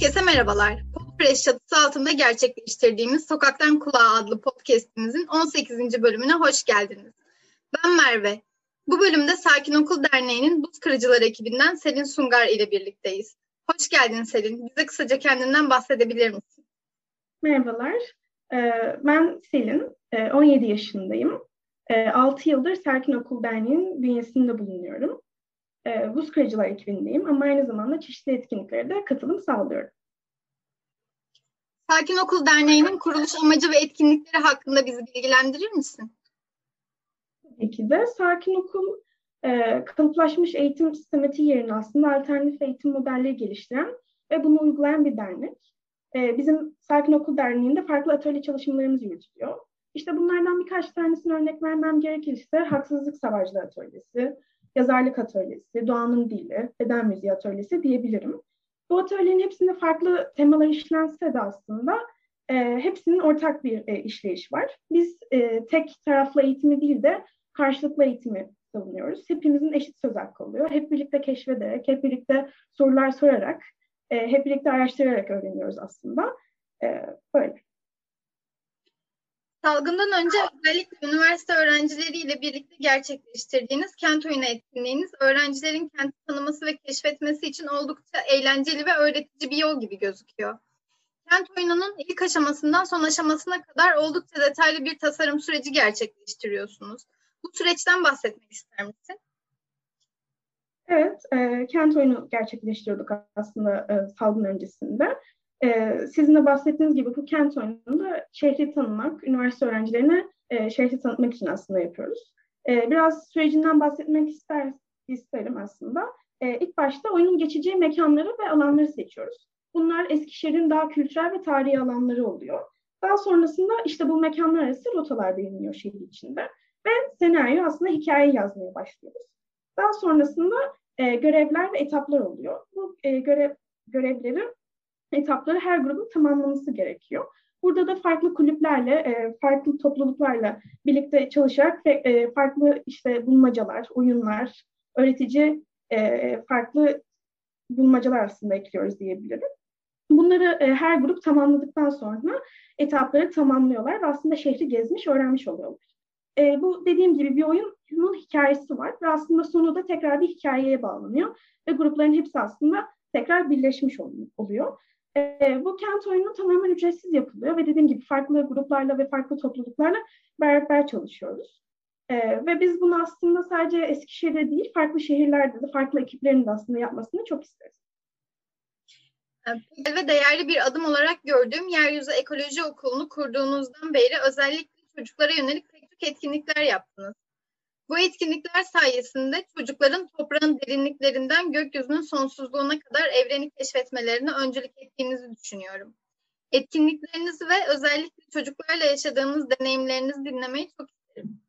Herkese merhabalar. Podpress çatısı altında gerçekleştirdiğimiz Sokaktan Kulağa adlı podcastimizin 18. bölümüne hoş geldiniz. Ben Merve. Bu bölümde Sakin Okul Derneği'nin Buz Kırıcılar ekibinden Selin Sungar ile birlikteyiz. Hoş geldin Selin. Bize kısaca kendinden bahsedebilir misin? Merhabalar. Ee, ben Selin. 17 ee, yaşındayım. 6 ee, yıldır Sakin Okul Derneği'nin bünyesinde bulunuyorum buz kırıcılar ekibindeyim ama aynı zamanda çeşitli etkinliklere de katılım sağlıyorum. Sakin Okul Derneği'nin kuruluş amacı ve etkinlikleri hakkında bizi bilgilendirir misin? Tabii ki de. Sakin Okul e, kalıplaşmış eğitim sistematiği yerine aslında alternatif eğitim modelleri geliştiren ve bunu uygulayan bir dernek. E, bizim Sakin Okul Derneği'nde farklı atölye çalışmalarımız yürütülüyor. İşte bunlardan birkaç tanesini örnek vermem gerekirse Haksızlık Savaşları Atölyesi, yazarlık atölyesi, doğanın dili, beden müziği atölyesi diyebilirim. Bu atölyenin hepsinde farklı temalar işlense de aslında e, hepsinin ortak bir e, işleyiş var. Biz e, tek taraflı eğitimi değil de karşılıklı eğitimi savunuyoruz. Hepimizin eşit söz hakkı oluyor. Hep birlikte keşfederek, hep birlikte sorular sorarak, e, hep birlikte araştırarak öğreniyoruz aslında. E, böyle. Salgından önce özellikle üniversite öğrencileriyle birlikte gerçekleştirdiğiniz kent oyunu etkinliğiniz öğrencilerin kenti tanıması ve keşfetmesi için oldukça eğlenceli ve öğretici bir yol gibi gözüküyor. Kent oyununun ilk aşamasından son aşamasına kadar oldukça detaylı bir tasarım süreci gerçekleştiriyorsunuz. Bu süreçten bahsetmek ister misin? Evet, e, kent oyunu gerçekleştiriyorduk aslında e, salgın öncesinde. Ee, sizin de bahsettiğiniz gibi bu kent oyununda şehri tanımak, üniversite öğrencilerine e, şehri tanıtmak için aslında yapıyoruz. E, biraz sürecinden bahsetmek ister, isterim aslında. E, ilk başta oyunun geçeceği mekanları ve alanları seçiyoruz. Bunlar Eskişehir'in daha kültürel ve tarihi alanları oluyor. Daha sonrasında işte bu mekanlar arası rotalar belirleniyor şehir içinde. Ve senaryo aslında hikaye yazmaya başlıyoruz. Daha sonrasında e, görevler ve etaplar oluyor. Bu e, görev görevleri etapları her grubun tamamlaması gerekiyor. Burada da farklı kulüplerle, e, farklı topluluklarla birlikte çalışarak ve e, farklı işte bulmacalar, oyunlar, öğretici e, farklı bulmacalar aslında ekliyoruz diyebilirim. Bunları her grup tamamladıktan sonra etapları tamamlıyorlar ve aslında şehri gezmiş, öğrenmiş oluyorlar. bu dediğim gibi bir oyunun hikayesi var ve aslında sonu da tekrar bir hikayeye bağlanıyor ve grupların hepsi aslında tekrar birleşmiş oluyor. E, bu kent oyunu tamamen ücretsiz yapılıyor ve dediğim gibi farklı gruplarla ve farklı topluluklarla beraber çalışıyoruz. E, ve biz bunu aslında sadece Eskişehir'de değil, farklı şehirlerde de farklı ekiplerin de aslında yapmasını çok isteriz. Ve değerli bir adım olarak gördüğüm Yeryüzü Ekoloji Okulu'nu kurduğunuzdan beri özellikle çocuklara yönelik pek çok etkinlikler yaptınız. Bu etkinlikler sayesinde çocukların toprağın derinliklerinden gökyüzünün sonsuzluğuna kadar evreni keşfetmelerine öncülük ettiğinizi düşünüyorum. Etkinliklerinizi ve özellikle çocuklarla yaşadığınız deneyimlerinizi dinlemeyi çok isterim.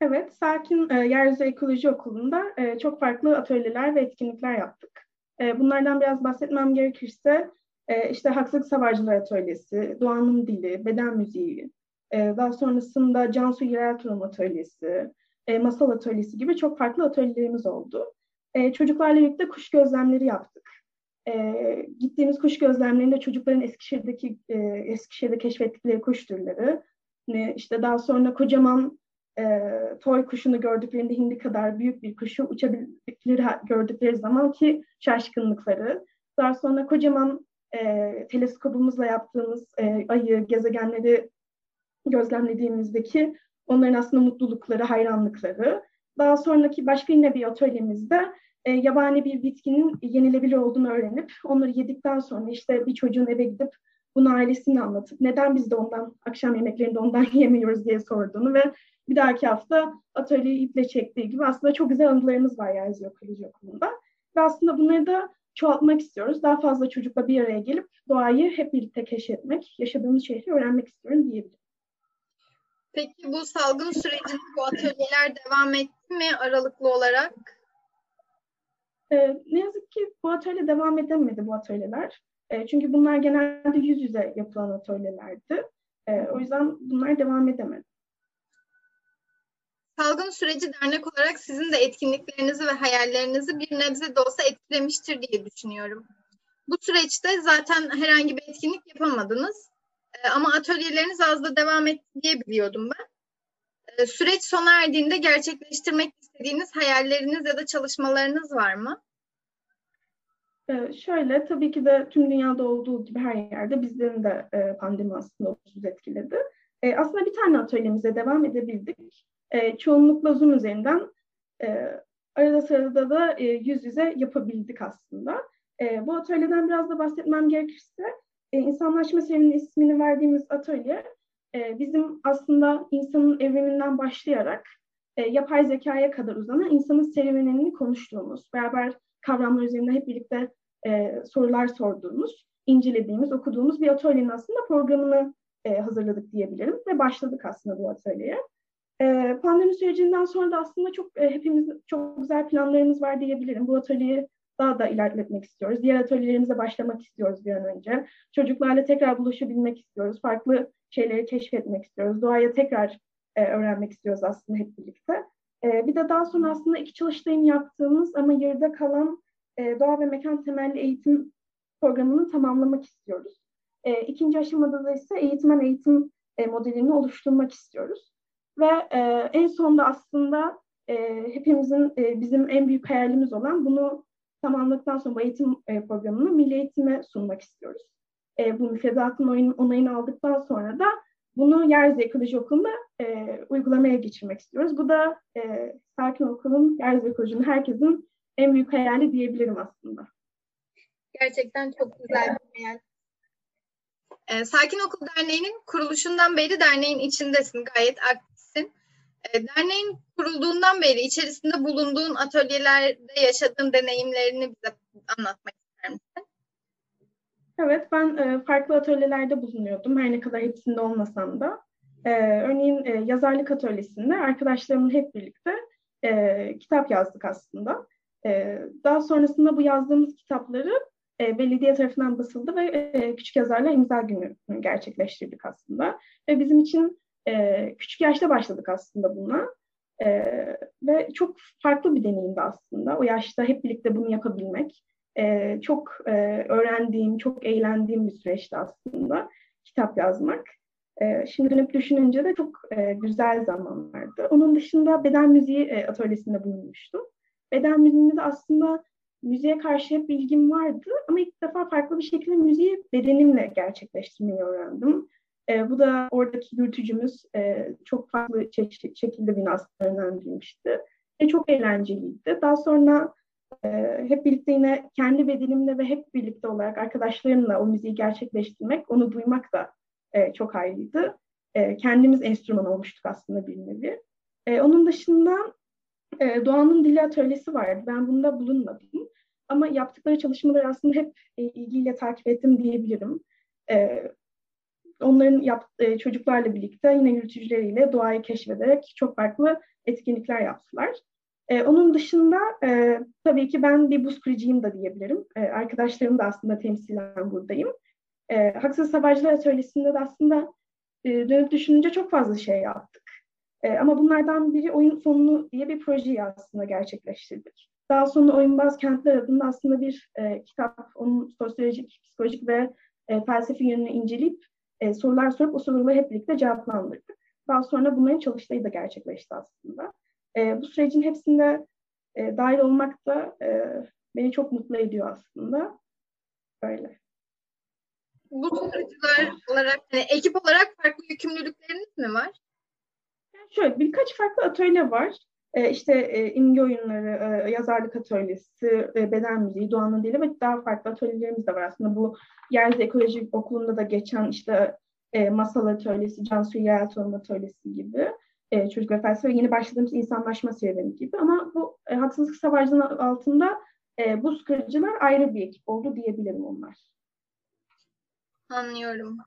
Evet, Sakin e, Yeryüzü Ekoloji Okulu'nda e, çok farklı atölyeler ve etkinlikler yaptık. E, bunlardan biraz bahsetmem gerekirse, e, işte Haksızlık Savarcılar Atölyesi, Doğanın Dili, Beden Müziği, e, daha sonrasında Cansu Yerel Turum Atölyesi, e, Masal Atölyesi gibi çok farklı atölyelerimiz oldu. E, çocuklarla birlikte kuş gözlemleri yaptık. E, gittiğimiz kuş gözlemlerinde çocukların Eskişehir'deki Eskişehir'de keşfettikleri kuş türleri, işte daha sonra kocaman toy kuşunu gördüklerinde hindi kadar büyük bir kuşu uçabildikleri gördükleri zaman ki şaşkınlıkları, daha sonra kocaman e, teleskopumuzla yaptığımız e, ayı, gezegenleri gözlemlediğimizdeki onların aslında mutlulukları, hayranlıkları. Daha sonraki başka yine bir atölyemizde e, yabani bir bitkinin yenilebilir olduğunu öğrenip onları yedikten sonra işte bir çocuğun eve gidip bunu ailesine anlatıp neden biz de ondan akşam yemeklerinde ondan yemiyoruz diye sorduğunu ve bir dahaki hafta atölyeyi iple çektiği gibi aslında çok güzel anılarımız var Yeryüzü Ekoloji Okulu'nda. Ve aslında bunları da çoğaltmak istiyoruz. Daha fazla çocukla bir araya gelip doğayı hep birlikte keşfetmek, yaşadığımız şehri öğrenmek istiyorum diyebilirim. Peki bu salgın sürecinde bu atölyeler devam etti mi aralıklı olarak? Ee, ne yazık ki bu atölye devam edemedi bu atölyeler. E, çünkü bunlar genelde yüz yüze yapılan atölyelerdi. E, o yüzden bunlar devam edemedi. Salgın süreci dernek olarak sizin de etkinliklerinizi ve hayallerinizi bir nebze de olsa etkilemiştir diye düşünüyorum. Bu süreçte zaten herhangi bir etkinlik yapamadınız. E, ama atölyeleriniz az da devam etti diye biliyordum ben. E, süreç sona erdiğinde gerçekleştirmek istediğiniz hayalleriniz ya da çalışmalarınız var mı? Ee, şöyle, tabii ki de tüm dünyada olduğu gibi her yerde bizlerin de e, pandemi aslında olumsuz etkiledi. E, aslında bir tane atölyemize devam edebildik. E, çoğunlukla Zoom üzerinden arada sırada da yüz yüze yapabildik aslında. Bu atölyeden biraz da bahsetmem gerekirse, e, insanlaşma serüveni ismini verdiğimiz atölye, e, bizim aslında insanın evriminden başlayarak e, yapay zekaya kadar uzanan insanın serüvenini konuştuğumuz, beraber kavramlar üzerinde hep birlikte e, sorular sorduğumuz, incelediğimiz, okuduğumuz bir atölyenin aslında programını e, hazırladık diyebilirim ve başladık aslında bu atölyeye. E, pandemi sürecinden sonra da aslında çok e, hepimiz çok güzel planlarımız var diyebilirim. Bu atölyeyi daha da ilerletmek istiyoruz. Diğer atölyelerimize başlamak istiyoruz bir an önce. Çocuklarla tekrar buluşabilmek istiyoruz. Farklı şeyleri keşfetmek istiyoruz. Doğaya tekrar e, öğrenmek istiyoruz aslında hep birlikte. E, bir de daha sonra aslında iki çalıştayım yaptığımız ama yarıda kalan e, doğa ve mekan temelli eğitim programını tamamlamak istiyoruz. E, ikinci aşamada da ise eğitmen eğitim e, modelini oluşturmak istiyoruz. Ve e, en sonunda aslında e, hepimizin e, bizim en büyük hayalimiz olan bunu tamamladıktan sonra bu eğitim e, programını milli eğitime sunmak istiyoruz. E, bu müfredatın onayını aldıktan sonra da bunu Yeryüzü Ekoloji Okulu'nda e, uygulamaya geçirmek istiyoruz. Bu da e, Sakin Okul'un, Yeryüzü Ekoloji'nin herkesin en büyük hayali diyebilirim aslında. Gerçekten çok güzel bir hayal. Ee, Sakin Okul Derneği'nin kuruluşundan beri derneğin içindesin, gayet aktifsin. Ee, derneğin kurulduğundan beri içerisinde bulunduğun atölyelerde yaşadığın deneyimlerini bize anlatmak ister misin? Evet, ben e, farklı atölyelerde bulunuyordum, her ne kadar hepsinde olmasam da. E, örneğin e, yazarlık atölyesinde arkadaşlarımın hep birlikte kitap yazdık aslında. Daha sonrasında bu yazdığımız kitapları e, belediye tarafından basıldı ve küçük yazarlar imza günü gerçekleştirdik aslında. Ve bizim için küçük yaşta başladık aslında buna. E, ve çok farklı bir deneyimdi aslında. O yaşta hep birlikte bunu yapabilmek. E, çok e, öğrendiğim, çok eğlendiğim bir süreçti aslında kitap yazmak. E, şimdi dönüp düşününce de çok e, güzel zamanlardı. Onun dışında beden müziği e, atölyesinde bulunmuştum. Beden müziğinde de aslında müziğe karşı hep bilgim vardı ama ilk defa farklı bir şekilde müziği bedenimle gerçekleştirmeyi öğrendim. E, bu da oradaki yürütücümüz e, çok farklı çe- şekilde beni aslında. Ve çok eğlenceliydi. Daha sonra e, hep birlikte yine kendi bedenimle ve hep birlikte olarak arkadaşlarımla o müziği gerçekleştirmek, onu duymak da e, çok ayrıydı. E, kendimiz enstrüman olmuştuk aslında bir nevi. E, onun dışında e, Doğan'ın Dili Atölyesi vardı. Ben bunda bulunmadım. Ama yaptıkları çalışmaları aslında hep e, ilgiyle takip ettim diyebilirim. E, onların yap, e, çocuklarla birlikte yine yürütücüleriyle doğayı keşfederek çok farklı etkinlikler yaptılar. E, onun dışında e, tabii ki ben bir buz kırıcıyım da diyebilirim. E, arkadaşlarım da aslında temsilen buradayım. E, Haksız Sabahcılar Atölyesi'nde de aslında e, dönüp düşününce çok fazla şey yaptık. E, ama bunlardan biri oyun fonunu diye bir projeyi aslında gerçekleştirdik. Daha sonra Oyunbaz Kentler adında aslında bir e, kitap, onun sosyolojik, psikolojik ve e, felsefi yönünü inceleyip e, sorular sorup o soruları hep birlikte cevaplandırdık. Daha sonra bunların çalıştayı da gerçekleşti aslında. E, bu sürecin hepsinde e, dahil olmak da e, beni çok mutlu ediyor aslında. Böyle. Bu sunucular olarak, yani ekip olarak farklı yükümlülükleriniz mi var? Şöyle birkaç farklı atölye var. E, işte e, imge oyunları, e, yazarlık atölyesi, e, beden müziği, doğanın dili ve daha farklı atölyelerimiz de var aslında. Bu Yeryüzü Ekoloji Okulu'nda da geçen işte masal atölyesi, Cansu Yeltoğlu atölyesi gibi e, çocuk ve felsefe yeni başladığımız insanlaşma serüveni gibi. Ama bu haksızlık savaşının altında buz kırıcılar ayrı bir ekip oldu diyebilirim onlar. Anlıyorum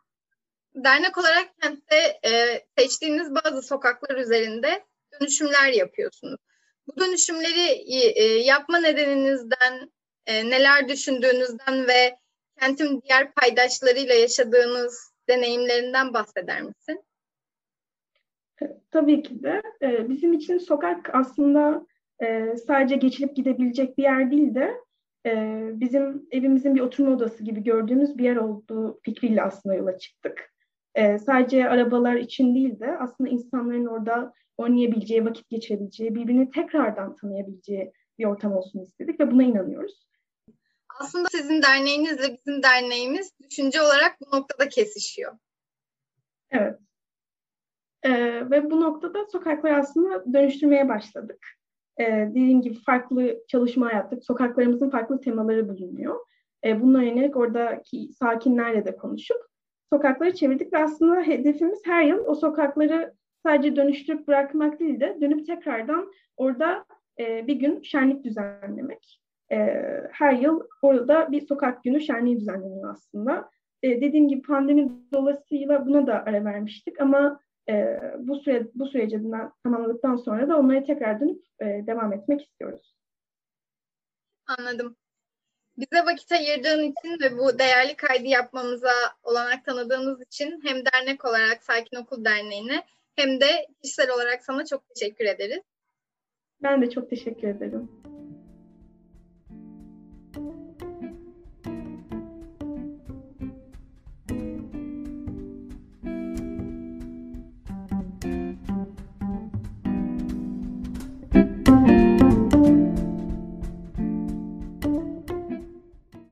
dernek olarak kentte e, seçtiğiniz bazı sokaklar üzerinde dönüşümler yapıyorsunuz. Bu dönüşümleri e, yapma nedeninizden, e, neler düşündüğünüzden ve kentin diğer paydaşlarıyla yaşadığınız deneyimlerinden bahseder misin? Tabii ki de. E, bizim için sokak aslında e, sadece geçilip gidebilecek bir yer değil de e, bizim evimizin bir oturma odası gibi gördüğümüz bir yer olduğu fikriyle aslında yola çıktık. E, sadece arabalar için değil de aslında insanların orada oynayabileceği, vakit geçirebileceği, birbirini tekrardan tanıyabileceği bir ortam olsun istedik ve buna inanıyoruz. Aslında sizin derneğinizle bizim derneğimiz düşünce olarak bu noktada kesişiyor. Evet. Ee, ve bu noktada sokakları aslında dönüştürmeye başladık. Ee, dediğim gibi farklı çalışma yaptık. Sokaklarımızın farklı temaları bulunuyor. Ee, bununla yönelik oradaki sakinlerle de konuşup sokakları çevirdik ve aslında hedefimiz her yıl o sokakları sadece dönüştürüp bırakmak değil de dönüp tekrardan orada e, bir gün şenlik düzenlemek. E, her yıl orada bir sokak günü şenliği düzenleniyor aslında. E, dediğim gibi pandemi dolayısıyla buna da ara vermiştik ama e, bu süre bu süreci tamamladıktan sonra da onlara tekrar dönüp e, devam etmek istiyoruz. Anladım. Bize vakit ayırdığın için ve bu değerli kaydı yapmamıza olanak tanıdığınız için hem dernek olarak Sakin Okul Derneği'ne hem de kişisel olarak sana çok teşekkür ederiz. Ben de çok teşekkür ederim.